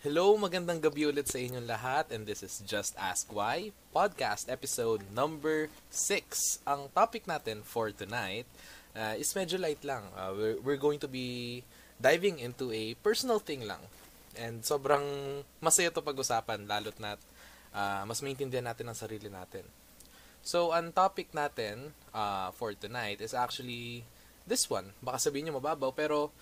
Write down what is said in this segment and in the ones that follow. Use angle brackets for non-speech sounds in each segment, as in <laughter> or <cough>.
Hello, magandang gabi ulit sa inyong lahat and this is Just Ask Why podcast episode number 6. Ang topic natin for tonight uh, is medyo light lang. Uh, we're, we're going to be diving into a personal thing lang. And sobrang masaya to pag-usapan lalo't na uh, mas maintindihan natin ang sarili natin. So, ang topic natin uh, for tonight is actually this one. Baka sabihin nyo mababaw, pero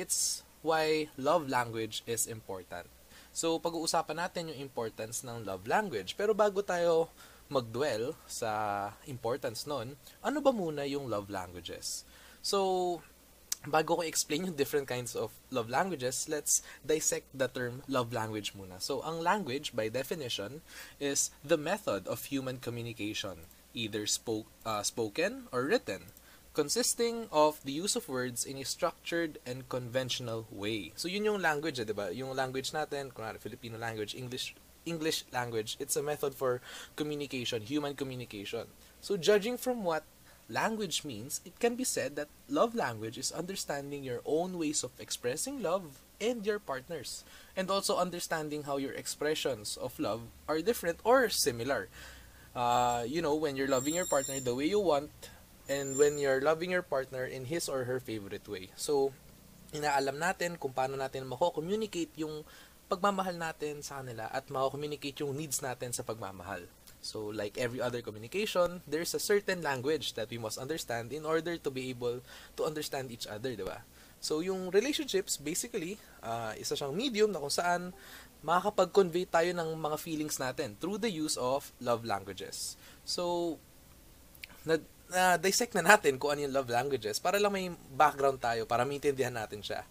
it's why love language is important. So, pag-uusapan natin yung importance ng love language. Pero bago tayo mag-dwell sa importance nun, ano ba muna yung love languages? So, bago ko explain yung different kinds of love languages, let's dissect the term love language muna. So, ang language, by definition, is the method of human communication, either spoke, uh, spoken or written consisting of the use of words in a structured and conventional way. So yun yung language, eh, 'di ba? Yung language natin, kunwari Filipino language, English English language, it's a method for communication, human communication. So judging from what language means, it can be said that love language is understanding your own ways of expressing love and your partners and also understanding how your expressions of love are different or similar. Uh, you know, when you're loving your partner the way you want, and when you're loving your partner in his or her favorite way. So, inaalam natin kung paano natin mako-communicate yung pagmamahal natin sa kanila at mako-communicate yung needs natin sa pagmamahal. So, like every other communication, there's a certain language that we must understand in order to be able to understand each other, di ba? So, yung relationships, basically, uh, isa siyang medium na kung saan makakapag-convey tayo ng mga feelings natin through the use of love languages. So, na, na dissect na natin kung ano yung love languages para lang may background tayo para maintindihan natin siya.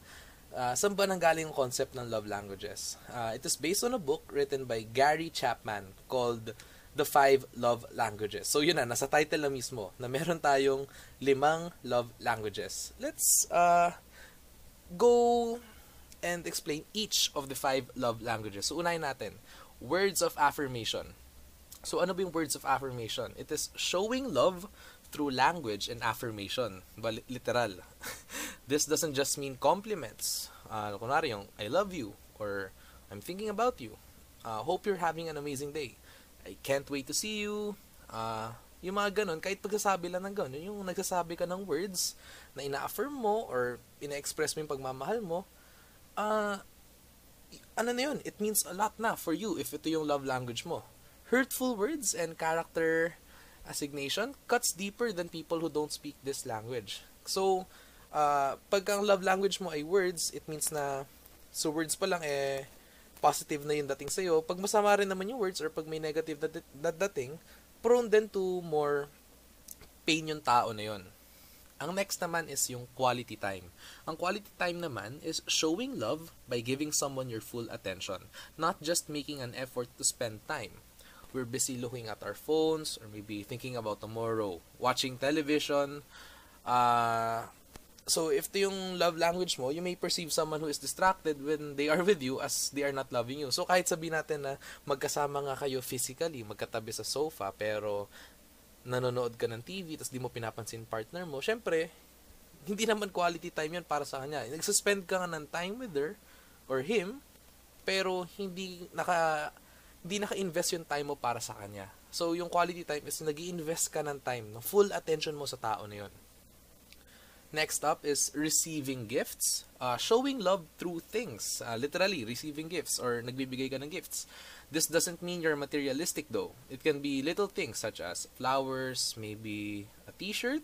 Uh, saan ba nanggaling yung concept ng love languages? Uh, it is based on a book written by Gary Chapman called The Five Love Languages. So yun na, nasa title na mismo na meron tayong limang love languages. Let's uh, go and explain each of the five love languages. So unahin natin, words of affirmation. So ano ba yung words of affirmation? It is showing love through language and affirmation. But literal. <laughs> this doesn't just mean compliments. Uh, kunwari yung, I love you, or I'm thinking about you. Uh, hope you're having an amazing day. I can't wait to see you. Uh, yung mga ganun, kahit pagsasabi lang ng ganun, yung nagsasabi ka ng words na ina-affirm mo or ina-express mo yung pagmamahal mo, uh, ano na yun, it means a lot na for you if ito yung love language mo. Hurtful words and character assignation cuts deeper than people who don't speak this language. So, uh, pag ang love language mo ay words, it means na, so words pa lang eh, positive na yung dating sa'yo. Pag masama rin naman yung words or pag may negative na, dating, prone then to more pain yung tao na yon. Ang next naman is yung quality time. Ang quality time naman is showing love by giving someone your full attention, not just making an effort to spend time we're busy looking at our phones or maybe thinking about tomorrow, watching television. Uh, so if ito yung love language mo, you may perceive someone who is distracted when they are with you as they are not loving you. So kahit sabihin natin na magkasama nga kayo physically, magkatabi sa sofa, pero nanonood ka ng TV, tapos di mo pinapansin partner mo, syempre, hindi naman quality time yan para sa kanya. Nagsuspend ka nga ng time with her or him, pero hindi naka hindi naka-invest yung time mo para sa kanya. So, yung quality time is nag invest ka ng time, no? full attention mo sa tao na yun. Next up is receiving gifts. Uh, showing love through things. Uh, literally, receiving gifts or nagbibigay ka ng gifts. This doesn't mean you're materialistic though. It can be little things such as flowers, maybe a t-shirt,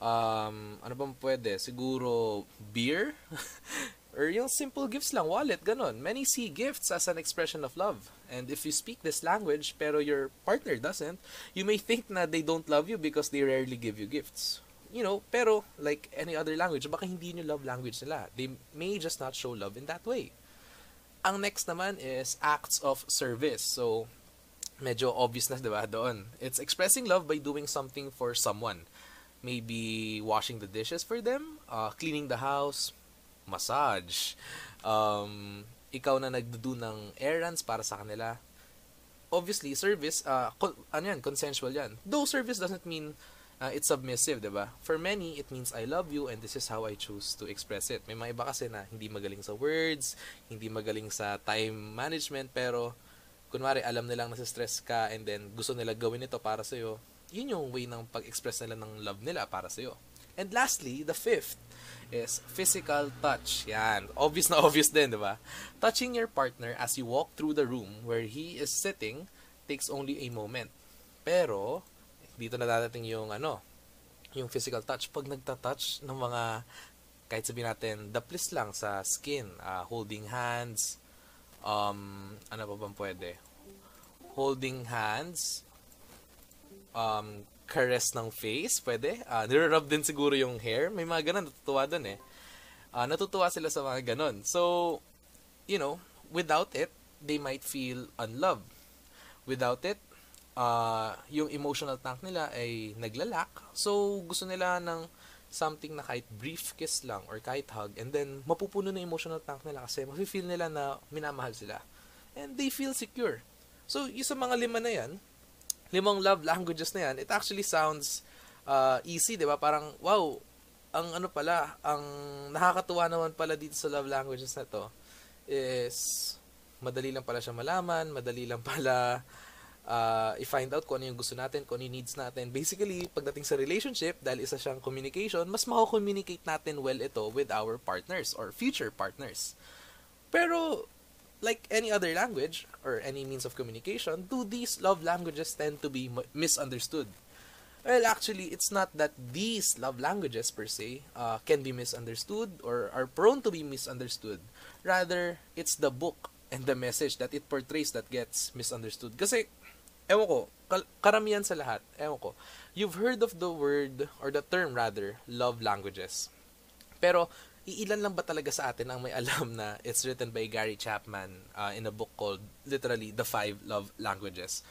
um, ano bang pwede? Siguro beer? <laughs> Or yung simple gifts lang, wallet, ganun. Many see gifts as an expression of love. And if you speak this language, pero your partner doesn't, you may think na they don't love you because they rarely give you gifts. You know, pero like any other language, baka hindi nyo love language nila. They may just not show love in that way. Ang next naman is acts of service. So, medyo obvious na, di ba, doon. It's expressing love by doing something for someone. Maybe washing the dishes for them, uh, cleaning the house, massage, um, ikaw na nagdo ng errands para sa kanila. Obviously, service, uh, con- ano yan, consensual yan. Though service doesn't mean uh, it's submissive, 'di ba? For many, it means I love you and this is how I choose to express it. May mga iba kasi na hindi magaling sa words, hindi magaling sa time management, pero kunwari alam nilang nasa stress ka and then gusto nila gawin ito para sa iyo. Yun yung way ng pag-express nila ng love nila para sa iyo. And lastly, the fifth is physical touch. Yan. Obvious na obvious din, di ba? Touching your partner as you walk through the room where he is sitting takes only a moment. Pero, dito na dadating yung ano, yung physical touch. Pag nagta-touch ng mga, kahit sabihin natin, daplis lang sa skin, uh, holding hands, um, ano pa bang pwede? Holding hands, um, caress ng face, pwede. Uh, nire-rub din siguro yung hair. May mga ganun, natutuwa dun eh. Uh, natutuwa sila sa mga ganun. So, you know, without it, they might feel unloved. Without it, uh, yung emotional tank nila ay naglalak. So, gusto nila ng something na kahit brief kiss lang or kahit hug and then mapupuno na emotional tank nila kasi mafe-feel nila na minamahal sila. And they feel secure. So, yung sa mga lima na yan, limang love languages na yan, it actually sounds uh, easy, di ba? Parang, wow, ang ano pala, ang nakakatuwa naman pala dito sa love languages na to is madali lang pala siya malaman, madali lang pala uh, i-find out kung ano yung gusto natin, kung ano yung needs natin. Basically, pagdating sa relationship, dahil isa siyang communication, mas mako-communicate natin well ito with our partners or future partners. Pero, like any other language or any means of communication, do these love languages tend to be misunderstood? Well, actually, it's not that these love languages per se uh, can be misunderstood or are prone to be misunderstood. Rather, it's the book and the message that it portrays that gets misunderstood. Kasi ewan ko, karamihan sa lahat, ewan ko, you've heard of the word, or the term rather, love languages. Pero, iilan lang ba talaga sa atin ang may alam na it's written by Gary Chapman uh, in a book called literally The Five Love Languages.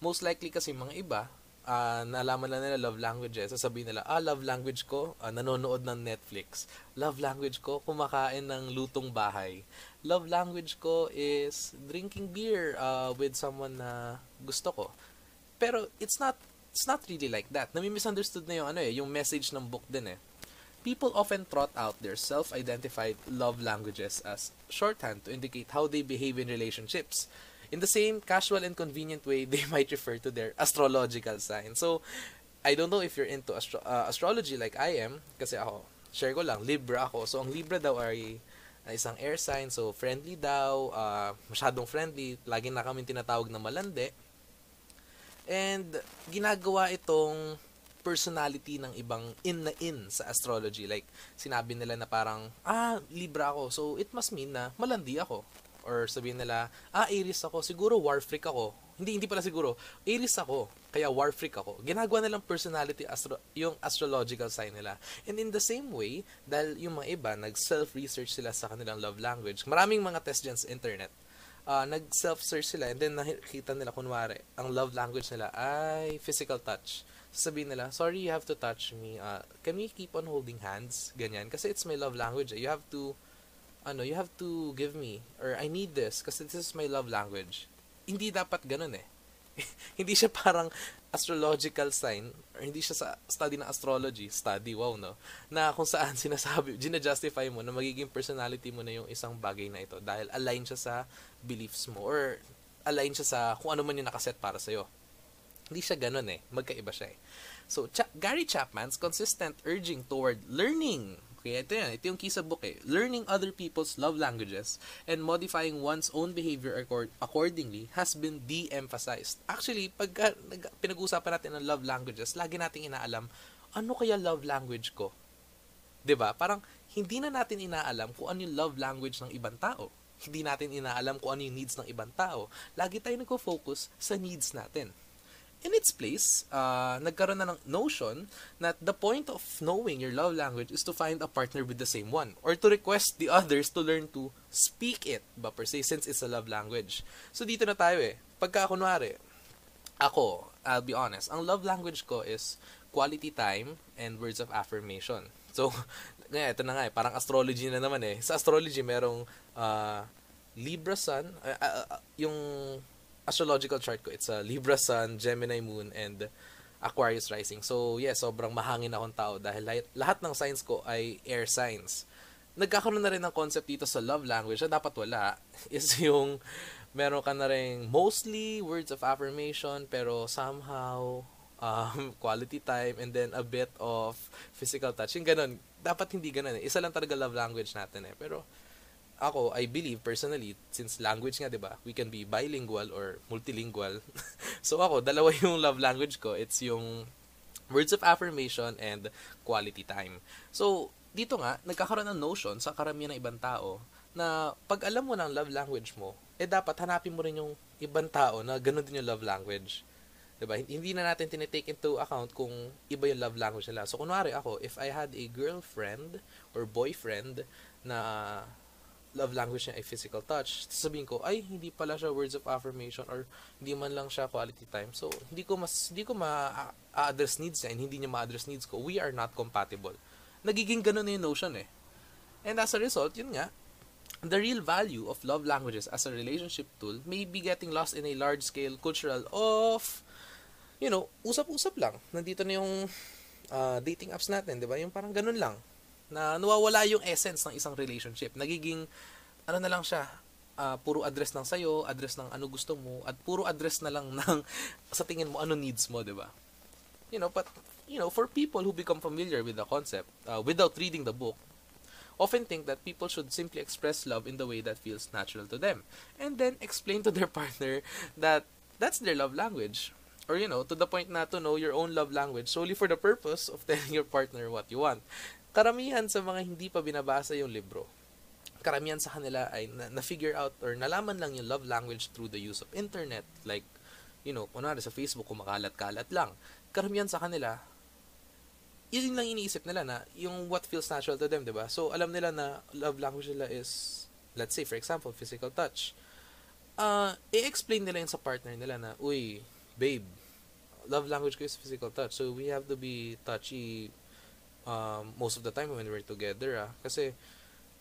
Most likely kasi mga iba, uh, nalaman na nila love languages, sasabihin nila, ah, love language ko, uh, nanonood ng Netflix. Love language ko, kumakain ng lutong bahay. Love language ko is drinking beer uh, with someone na gusto ko. Pero it's not it's not really like that. Nami-misunderstood na yung ano eh, yung message ng book din eh. People often trot out their self-identified love languages as shorthand to indicate how they behave in relationships. In the same casual and convenient way, <laughs> they might refer to their astrological sign. So, I don't know if you're into astro- uh, astrology like I am, kasi ako, share ko lang, Libra ako. So, ang Libra daw ay isang air sign. So, friendly daw, uh, masyadong friendly. Lagi na kami tinatawag na malandi. And, ginagawa itong personality ng ibang in na in sa astrology. Like, sinabi nila na parang, ah, Libra ako. So, it must mean na malandi ako. Or sabihin nila, ah, Aries ako. Siguro war freak ako hindi, hindi pala siguro. Aries ako, kaya war freak ako. Ginagawa nilang personality, astro, yung astrological sign nila. And in the same way, dahil yung mga iba, nag-self-research sila sa kanilang love language. Maraming mga test dyan sa internet. Uh, nag-self-search sila and then nakita nila kunwari, ang love language nila ay physical touch. Sabihin nila, sorry, you have to touch me. Uh, can we keep on holding hands? Ganyan. Kasi it's my love language. You have to, ano, you have to give me, or I need this, kasi this is my love language hindi dapat ganun eh. <laughs> hindi siya parang astrological sign or hindi siya sa study ng astrology, study, wow, no? Na kung saan <laughs> sinasabi, gina-justify mo na magiging personality mo na yung isang bagay na ito dahil align siya sa beliefs mo or align siya sa kung ano man yung nakaset para sa'yo. Hindi siya ganun eh. Magkaiba siya eh. So, Ch- Gary Chapman's consistent urging toward learning kaya ito yan, ito yung key sa book eh. Learning other people's love languages and modifying one's own behavior accord- accordingly has been de-emphasized. Actually, pag pinag-uusapan natin ng love languages, lagi nating inaalam, ano kaya love language ko? 'Di ba? Parang hindi na natin inaalam kung ano yung love language ng ibang tao. Hindi natin inaalam kung ano yung needs ng ibang tao. Lagi tayo nagfo-focus sa needs natin in its place, uh, nagkaroon na ng notion that the point of knowing your love language is to find a partner with the same one or to request the others to learn to speak it ba per se since it's a love language. So dito na tayo eh. Pagka kunwari, ako, I'll be honest, ang love language ko is quality time and words of affirmation. So, <laughs> ngayon, ito na nga eh, parang astrology na naman eh. Sa astrology, merong uh, Libra Sun, uh, uh, uh, yung astrological chart ko, it's a Libra Sun, Gemini Moon, and Aquarius rising. So, yeah, sobrang mahangin akong tao dahil lahat, lahat ng signs ko ay air signs. Nagkakaroon na rin ng concept dito sa love language na dapat wala <laughs> is yung meron ka na rin mostly words of affirmation pero somehow um, <laughs> quality time and then a bit of physical touch. Yung ganun. Dapat hindi ganun eh. Isa lang talaga love language natin eh. Pero ako, I believe personally, since language nga, di ba, we can be bilingual or multilingual. <laughs> so ako, dalawa yung love language ko. It's yung words of affirmation and quality time. So, dito nga, nagkakaroon ng notion sa karamihan ng ibang tao na pag alam mo ng love language mo, eh dapat hanapin mo rin yung ibang tao na ganun din yung love language. 'di ba? Hindi na natin tinitake into account kung iba yung love language nila. So kunwari ako, if I had a girlfriend or boyfriend na love language niya ay physical touch, sasabihin ko, ay, hindi pala siya words of affirmation or hindi man lang siya quality time. So, hindi ko mas, hindi ko ma-address needs niya and hindi niya ma-address needs ko. We are not compatible. Nagiging ganun na yung notion eh. And as a result, yun nga, the real value of love languages as a relationship tool may be getting lost in a large-scale cultural of, you know, usap-usap lang. Nandito na yung uh, dating apps natin, di ba? Yung parang ganun lang na nawawala yung essence ng isang relationship. Nagiging, ano na lang siya, uh, puro address ng sayo, address ng ano gusto mo, at puro address na lang ng, <laughs> sa tingin mo, ano needs mo, di ba? You know, but, you know, for people who become familiar with the concept, uh, without reading the book, often think that people should simply express love in the way that feels natural to them. And then explain to their <laughs> partner that that's their love language. Or, you know, to the point na to know your own love language solely for the purpose of <laughs> telling your partner what you want karamihan sa mga hindi pa binabasa yung libro, karamihan sa kanila ay na- na-figure out or nalaman lang yung love language through the use of internet. Like, you know, kunwari sa Facebook, kumakalat-kalat lang. Karamihan sa kanila, yun lang iniisip nila na yung what feels natural to them, di ba? So, alam nila na love language nila is, let's say, for example, physical touch. Uh, i-explain nila yun sa partner nila na, uy, babe, love language ko is physical touch. So, we have to be touchy um, most of the time when we're together ah. Kasi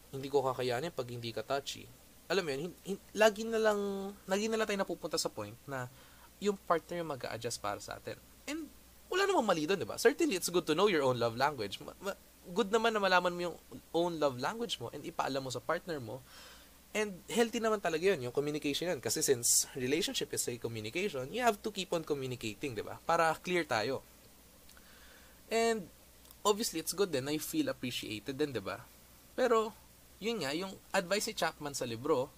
hindi ko kakayanin pag hindi ka touchy. Alam mo yun, hin- hin- lagi na lang, lagi na lang tayo napupunta sa point na yung partner mag adjust para sa atin. And wala namang mali doon, di ba? Certainly, it's good to know your own love language. Ma- ma- good naman na malaman mo yung own love language mo and ipaalam mo sa partner mo. And healthy naman talaga yun, yung communication yun. Kasi since relationship is a communication, you have to keep on communicating, di ba? Para clear tayo. And obviously, it's good na you feel appreciated din, di ba? Pero, yun nga, yung advice ni Chapman sa libro,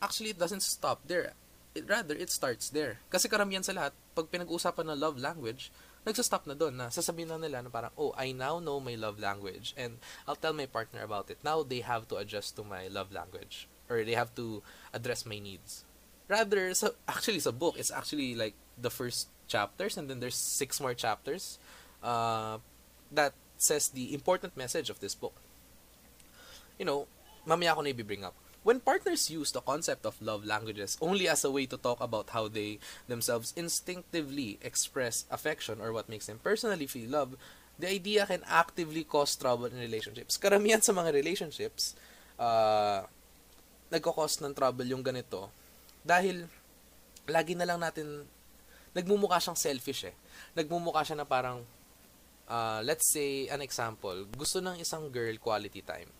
actually, it doesn't stop there. It, rather, it starts there. Kasi karamihan sa lahat, pag pinag-uusapan ng love language, nagsastop na doon na sasabihin na nila na parang, oh, I now know my love language and I'll tell my partner about it. Now, they have to adjust to my love language or they have to address my needs. Rather, so, actually, sa book, it's actually like the first chapters and then there's six more chapters. Uh, that says the important message of this book. You know, mamaya ako na i-bring up. When partners use the concept of love languages only as a way to talk about how they themselves instinctively express affection or what makes them personally feel love, the idea can actively cause trouble in relationships. Karamihan sa mga relationships, uh, nagko-cause ng trouble yung ganito dahil lagi na lang natin nagmumukha siyang selfish eh. Nagmumukha siya na parang uh, let's say, an example, gusto ng isang girl quality time.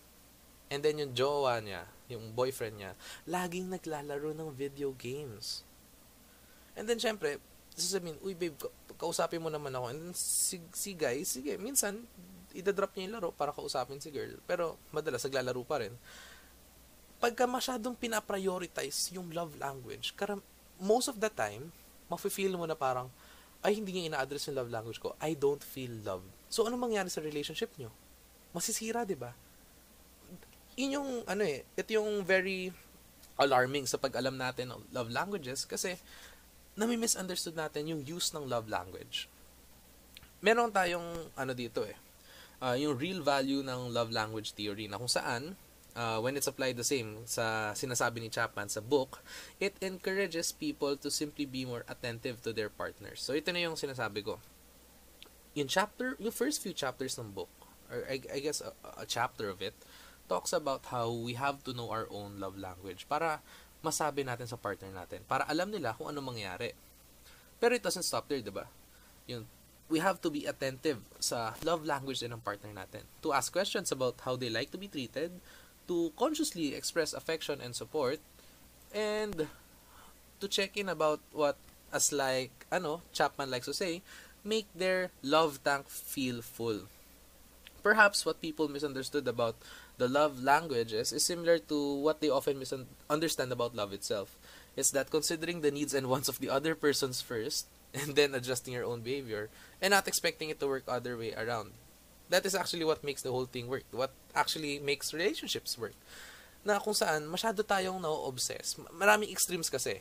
And then yung jowa niya, yung boyfriend niya, laging naglalaro ng video games. And then syempre, sasabihin, uy babe, kausapin mo naman ako. And then si, si guy, sige, minsan, idadrop niya yung laro para kausapin si girl. Pero madalas, naglalaro pa rin. Pagka masyadong pinaprioritize yung love language, karam, most of the time, mafe-feel mo na parang, ay hindi niya ina-address yung love language ko, I don't feel love. So, ano mangyari sa relationship nyo? Masisira, di ba? Yun yung, ano eh, ito yung very alarming sa pag-alam natin ng love languages kasi nami-misunderstood natin yung use ng love language. Meron tayong, ano dito eh, uh, yung real value ng love language theory na kung saan uh, when it's applied the same sa sinasabi ni Chapman sa book, it encourages people to simply be more attentive to their partners. So ito na yung sinasabi ko. Yung chapter, yung first few chapters ng book, or I, I guess a, a chapter of it, talks about how we have to know our own love language para masabi natin sa partner natin, para alam nila kung ano mangyari. Pero it doesn't stop there, di ba? Yun, we have to be attentive sa love language din ng partner natin. To ask questions about how they like to be treated, to consciously express affection and support, and to check in about what, as like, ano, Chapman likes to say, make their love tank feel full. Perhaps what people misunderstood about the love languages is similar to what they often misunderstand about love itself. It's that considering the needs and wants of the other persons first, and then adjusting your own behavior, and not expecting it to work other way around. That is actually what makes the whole thing work. What actually makes relationships work. Na kung saan, masyado tayong na-obsess. Maraming extremes kasi.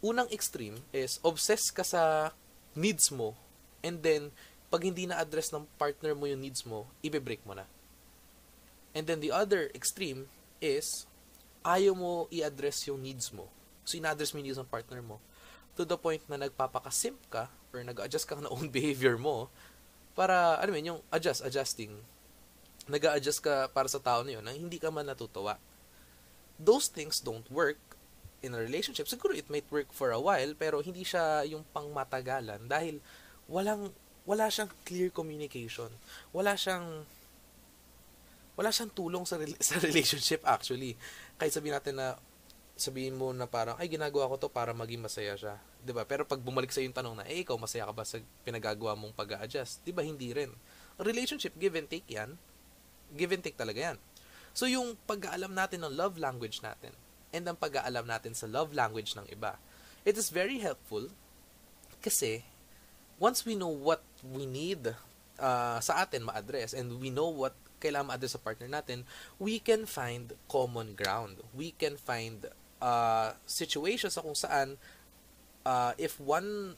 Unang extreme is, obsess ka sa needs mo, and then, pag hindi na-address ng partner mo yung needs mo, ibe-break mo na. And then the other extreme is, ayaw mo i-address yung needs mo. So, ina-address mo yung needs ng partner mo to the point na nagpapakasimp ka or nag-adjust ka na own <laughs> behavior mo para, ano yun, yung adjust, adjusting. nag adjust ka para sa tao na yun na hindi ka man natutuwa. Those things don't work in a relationship. Siguro it might work for a while, pero hindi siya yung pangmatagalan dahil walang, wala siyang clear communication. Wala siyang wala siyang tulong sa, <laughs> sa relationship actually. Kahit sabihin natin na sabihin mo na parang, ay, ginagawa ko to para maging masaya siya. Ba diba? Pero pag bumalik sa yung tanong na, eh, ikaw, masaya ka ba sa pinagagawa mong pag adjust Di ba, hindi rin. Relationship, give and take yan. Give and take talaga yan. So, yung pag-aalam natin ng love language natin, and ang pag-aalam natin sa love language ng iba, it is very helpful kasi once we know what we need uh, sa atin ma-address and we know what kailangan ma-address sa partner natin, we can find common ground. We can find uh, situations sa kung saan uh, if one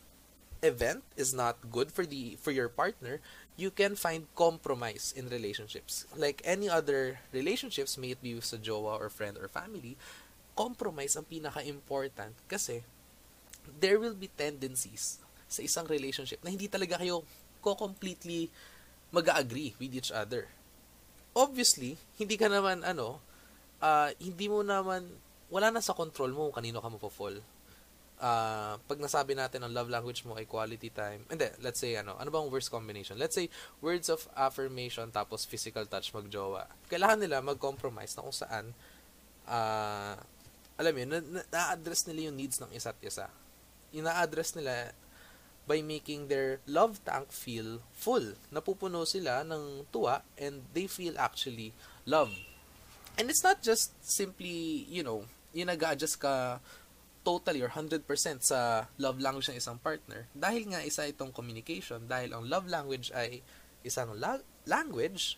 event is not good for the for your partner, you can find compromise in relationships. Like any other relationships, may it be sa jowa or friend or family, compromise ang pinaka-important kasi there will be tendencies sa isang relationship na hindi talaga kayo ko-completely mag-agree with each other. Obviously, hindi ka naman ano, uh, hindi mo naman wala na sa control mo kanino ka mapofall. Uh, pag nasabi natin ang love language mo ay quality time, then, let's say, ano, ano bang worst combination? Let's say, words of affirmation tapos physical touch magjowa. Kailangan nila mag-compromise na kung saan, uh, alam mo na, na-address nila yung needs ng isa't isa. Yung na-address nila by making their love tank feel full. Napupuno sila ng tuwa and they feel actually loved. And it's not just simply, you know, yung nag-adjust ka totally or 100% sa love language ng isang partner. Dahil nga isa itong communication dahil ang love language ay isang la- language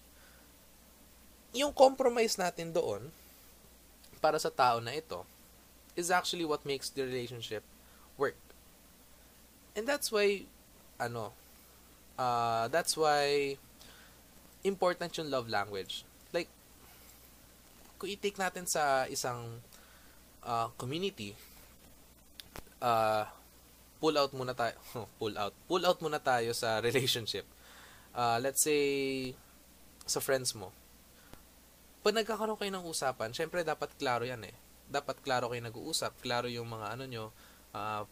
yung compromise natin doon para sa tao na ito is actually what makes the relationship work. And that's why ano uh, that's why important yung love language. Like kung i-take natin sa isang uh, community, uh, pull out muna tayo, <laughs> pull out, pull out muna tayo sa <laughs> relationship. Uh, let's say, sa friends mo. Pag nagkakaroon kayo ng usapan, syempre dapat klaro yan eh. Dapat klaro kayo nag-uusap, klaro yung mga ano nyo, uh,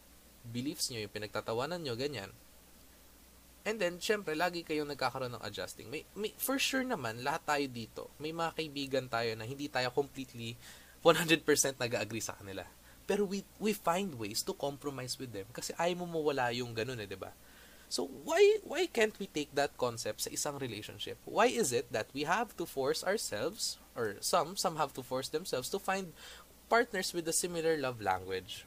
beliefs nyo, yung pinagtatawanan nyo, ganyan. And then, syempre, lagi kayong nagkakaroon ng adjusting. May, may, for sure naman, lahat tayo dito, may mga kaibigan tayo na hindi tayo completely 100% nag-agree sa kanila. Pero we, we find ways to compromise with them kasi ayaw mo mawala yung ganun eh, di ba? So, why, why can't we take that concept sa isang relationship? Why is it that we have to force ourselves, or some, some have to force themselves to find partners with a similar love language?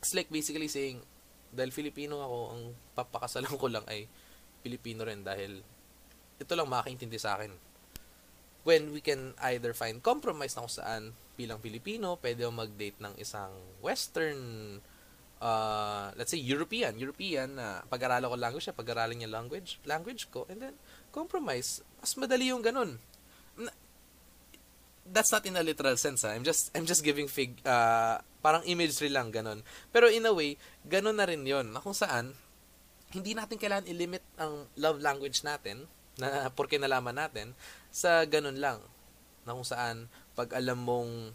It's like basically saying, dahil Filipino ako, ang papakasalan ko lang ay Filipino rin dahil ito lang makakaintindi sa akin. When we can either find compromise na kung saan bilang Pilipino, pwede mo mag-date ng isang Western, uh, let's say European, European na uh, pag-aralan ko language siya, pag-aralan niya language, language ko, and then compromise. Mas madali yung ganun. That's not in a literal sense, ha? I'm just, I'm just giving fig, uh, parang imagery lang, ganun. Pero in a way, ganun na rin yon na kung saan, hindi natin kailangan i-limit ang love language natin, na porke nalaman natin, sa ganun lang. Na kung saan, pag alam mong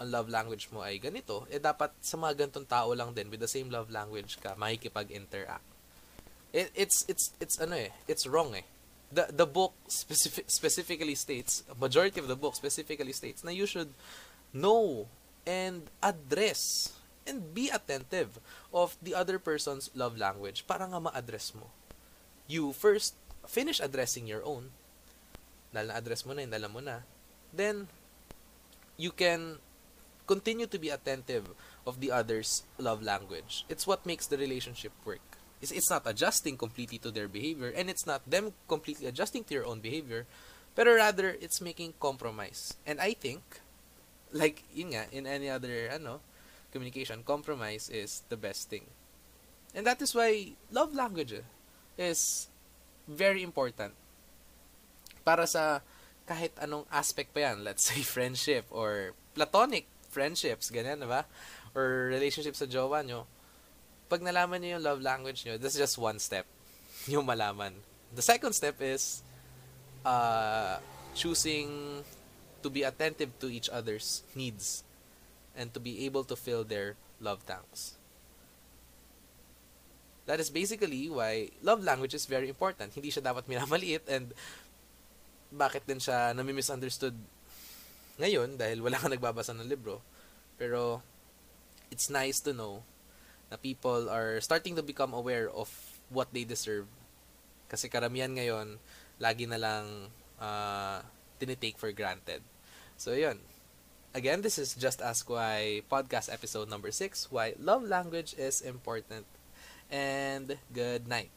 ang love language mo ay ganito, eh dapat sa mga ganitong tao lang din with the same love language ka makikipag-interact. It, it's it's it's ano eh, it's wrong eh. The the book specific, specifically states, majority of the book specifically states na you should know and address and be attentive of the other person's love language para nga ma-address mo. You first finish addressing your own. Dahil na-address mo na yun, alam mo na. Then, you can continue to be attentive of the other's love language. It's what makes the relationship work. It's, it's not adjusting completely to their behavior and it's not them completely adjusting to your own behavior, but rather it's making compromise. And I think, like yun nga, in any other ano, communication, compromise is the best thing. And that is why love language is very important. Para sa kahit anong aspect pa yan, let's say <laughs> friendship or platonic friendships, ganyan, ba? Or relationships sa jowa nyo, pag nalaman niyo yung love language nyo, that's just one step. <laughs> Yung malaman. The second step is uh, choosing to be attentive to each other's needs and to be able to fill their love tanks. That is basically why love language is very important. Hindi siya dapat minamaliit and bakit din siya nami-misunderstood ngayon dahil wala kang nagbabasa ng libro. Pero it's nice to know na people are starting to become aware of what they deserve. Kasi karamihan ngayon, lagi na lang uh, tinitake for granted. So, yun. Again, this is Just Ask Why podcast episode number 6, why love language is important. And good night.